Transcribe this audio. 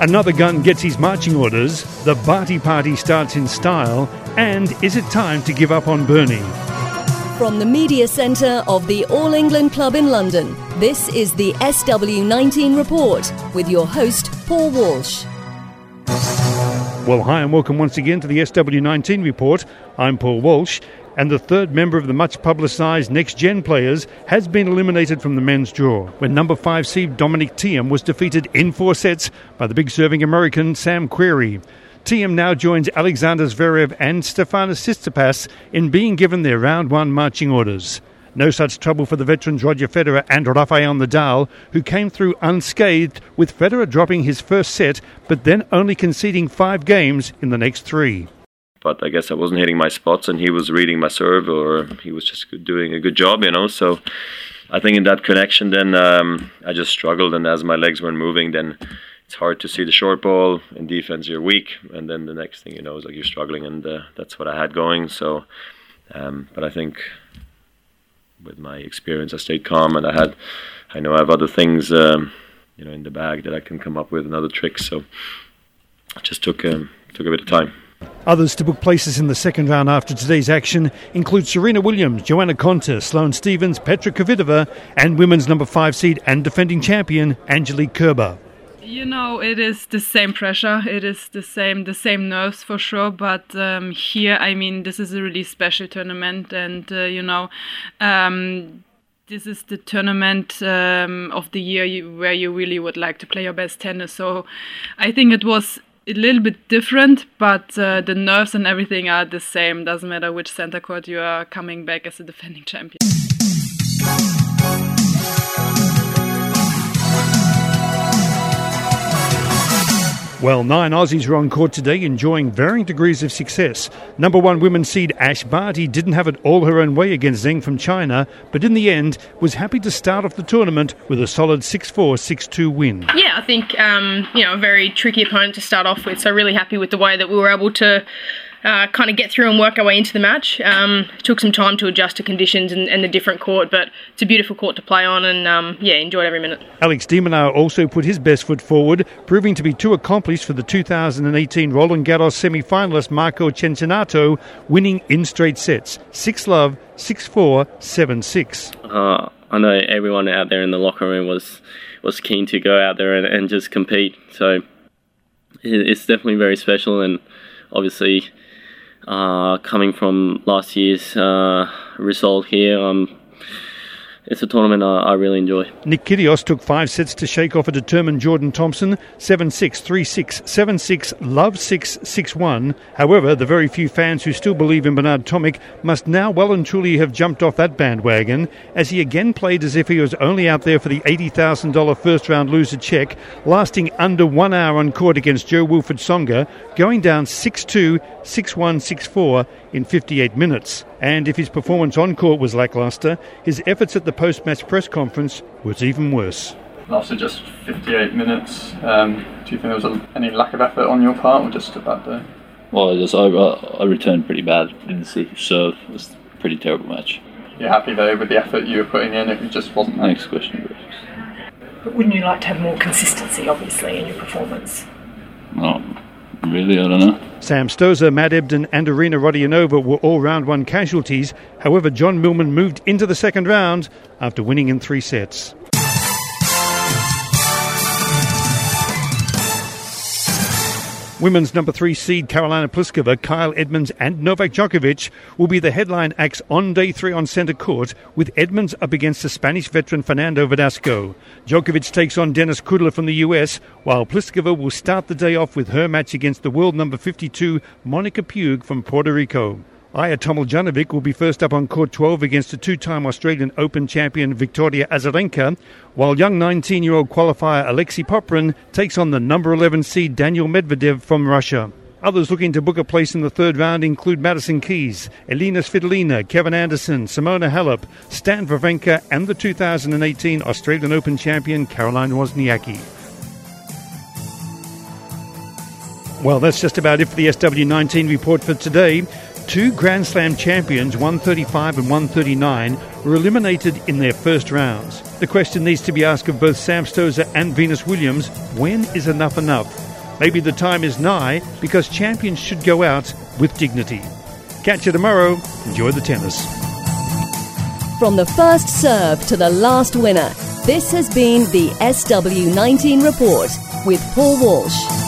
Another gun gets his marching orders, the Barty Party starts in style, and is it time to give up on Bernie? From the media centre of the All England Club in London, this is the SW19 Report with your host, Paul Walsh. Well, hi, and welcome once again to the SW19 Report. I'm Paul Walsh, and the third member of the much publicised Next Gen players has been eliminated from the men's draw when number five seed Dominic Thiem was defeated in four sets by the big serving American Sam Querrey. Thiem now joins Alexander Zverev and Stefanos Tsitsipas in being given their round one marching orders. No such trouble for the veterans Roger Federer and Rafael Nadal, who came through unscathed, with Federer dropping his first set, but then only conceding five games in the next three but I guess I wasn't hitting my spots and he was reading my serve or he was just doing a good job, you know. So I think in that connection, then um, I just struggled, and as my legs weren't moving, then it's hard to see the short ball. In defense, you're weak, and then the next thing you know is like you're struggling, and uh, that's what I had going. So, um, but I think with my experience, I stayed calm, and I had, I know I have other things, um, you know, in the bag that I can come up with and other tricks. So, it just took um, took a bit of time. Others to book places in the second round after today's action include Serena Williams, Joanna Konta, Sloane Stevens, Petra Kvitova, and women's number five seed and defending champion Angelique Kerber. You know, it is the same pressure. It is the same, the same nerves for sure. But um, here, I mean, this is a really special tournament, and uh, you know, um, this is the tournament um, of the year you, where you really would like to play your best tennis. So, I think it was a little bit different, but uh, the nerves and everything are the same. Doesn't matter which center court you are coming back as a defending champion. Well, nine Aussies were on court today enjoying varying degrees of success. Number one women's seed Ash Barty didn't have it all her own way against Zheng from China, but in the end was happy to start off the tournament with a solid 6 4 6 2 win. Yeah, I think, um, you know, a very tricky opponent to start off with, so really happy with the way that we were able to uh, kind of get through and work our way into the match. Um, took some time to adjust to conditions and, and, the different court, but it's a beautiful court to play on, and um, yeah, enjoyed every minute. Alex de also put his best foot forward, proving to be too accomplished for the 2018 Roland Garros semi-finalist Marco Cecchinato, winning in straight sets: six love, six four, seven six. Uh, I know everyone out there in the locker room was was keen to go out there and, and just compete, so it's definitely very special and obviously coming from last year's uh, result here, um, it's a tournament I, I, really enjoy. Nick Kyrgios took five sets to shake off a determined Jordan Thompson 7 6, 3 6, 7 6, love 6, 6 1. However, the very few fans who still believe in Bernard Tomic must now well and truly have jumped off that bandwagon as he again played as if he was only out there for the $80,000 first round loser check, lasting under one hour on court against Jo-Wilfried Tsonga, going down 6 2, 6 1, 6 4 in 58 minutes. And if his performance on court was lacklustre, his efforts at the post match press conference was even worse. After just 58 minutes, um, do you think there was a, any lack of effort on your part or just a bad day? Well, I, just, I, I returned pretty bad. Didn't see serve. It was a pretty terrible match. You're happy though with the effort you were putting in? It just wasn't. Next question. But wouldn't you like to have more consistency, obviously, in your performance? No, really, I don't know. Sam Stosur, Matt Ebden, and Arina Rodionova were all round one casualties. However, John Millman moved into the second round after winning in three sets. Women's number three seed Karolina Pliskova, Kyle Edmunds, and Novak Djokovic will be the headline acts on day three on centre court, with Edmunds up against the Spanish veteran Fernando Verdasco. Djokovic takes on Denis Kudla from the US, while Pliskova will start the day off with her match against the world number 52 Monica Puig from Puerto Rico. Ajla Tomljanovic will be first up on court 12 against a two-time Australian Open champion Victoria Azarenka, while young 19-year-old qualifier Alexei Popyrin takes on the number 11 seed Daniel Medvedev from Russia. Others looking to book a place in the third round include Madison Keys, Elina Svitolina, Kevin Anderson, Simona Halep, Stan Wawrinka, and the 2018 Australian Open champion Caroline Wozniacki. Well, that's just about it for the SW19 report for today. Two Grand Slam champions, 135 and 139, were eliminated in their first rounds. The question needs to be asked of both Sam Stosur and Venus Williams when is enough enough? Maybe the time is nigh because champions should go out with dignity. Catch you tomorrow. Enjoy the tennis. From the first serve to the last winner, this has been the SW19 Report with Paul Walsh.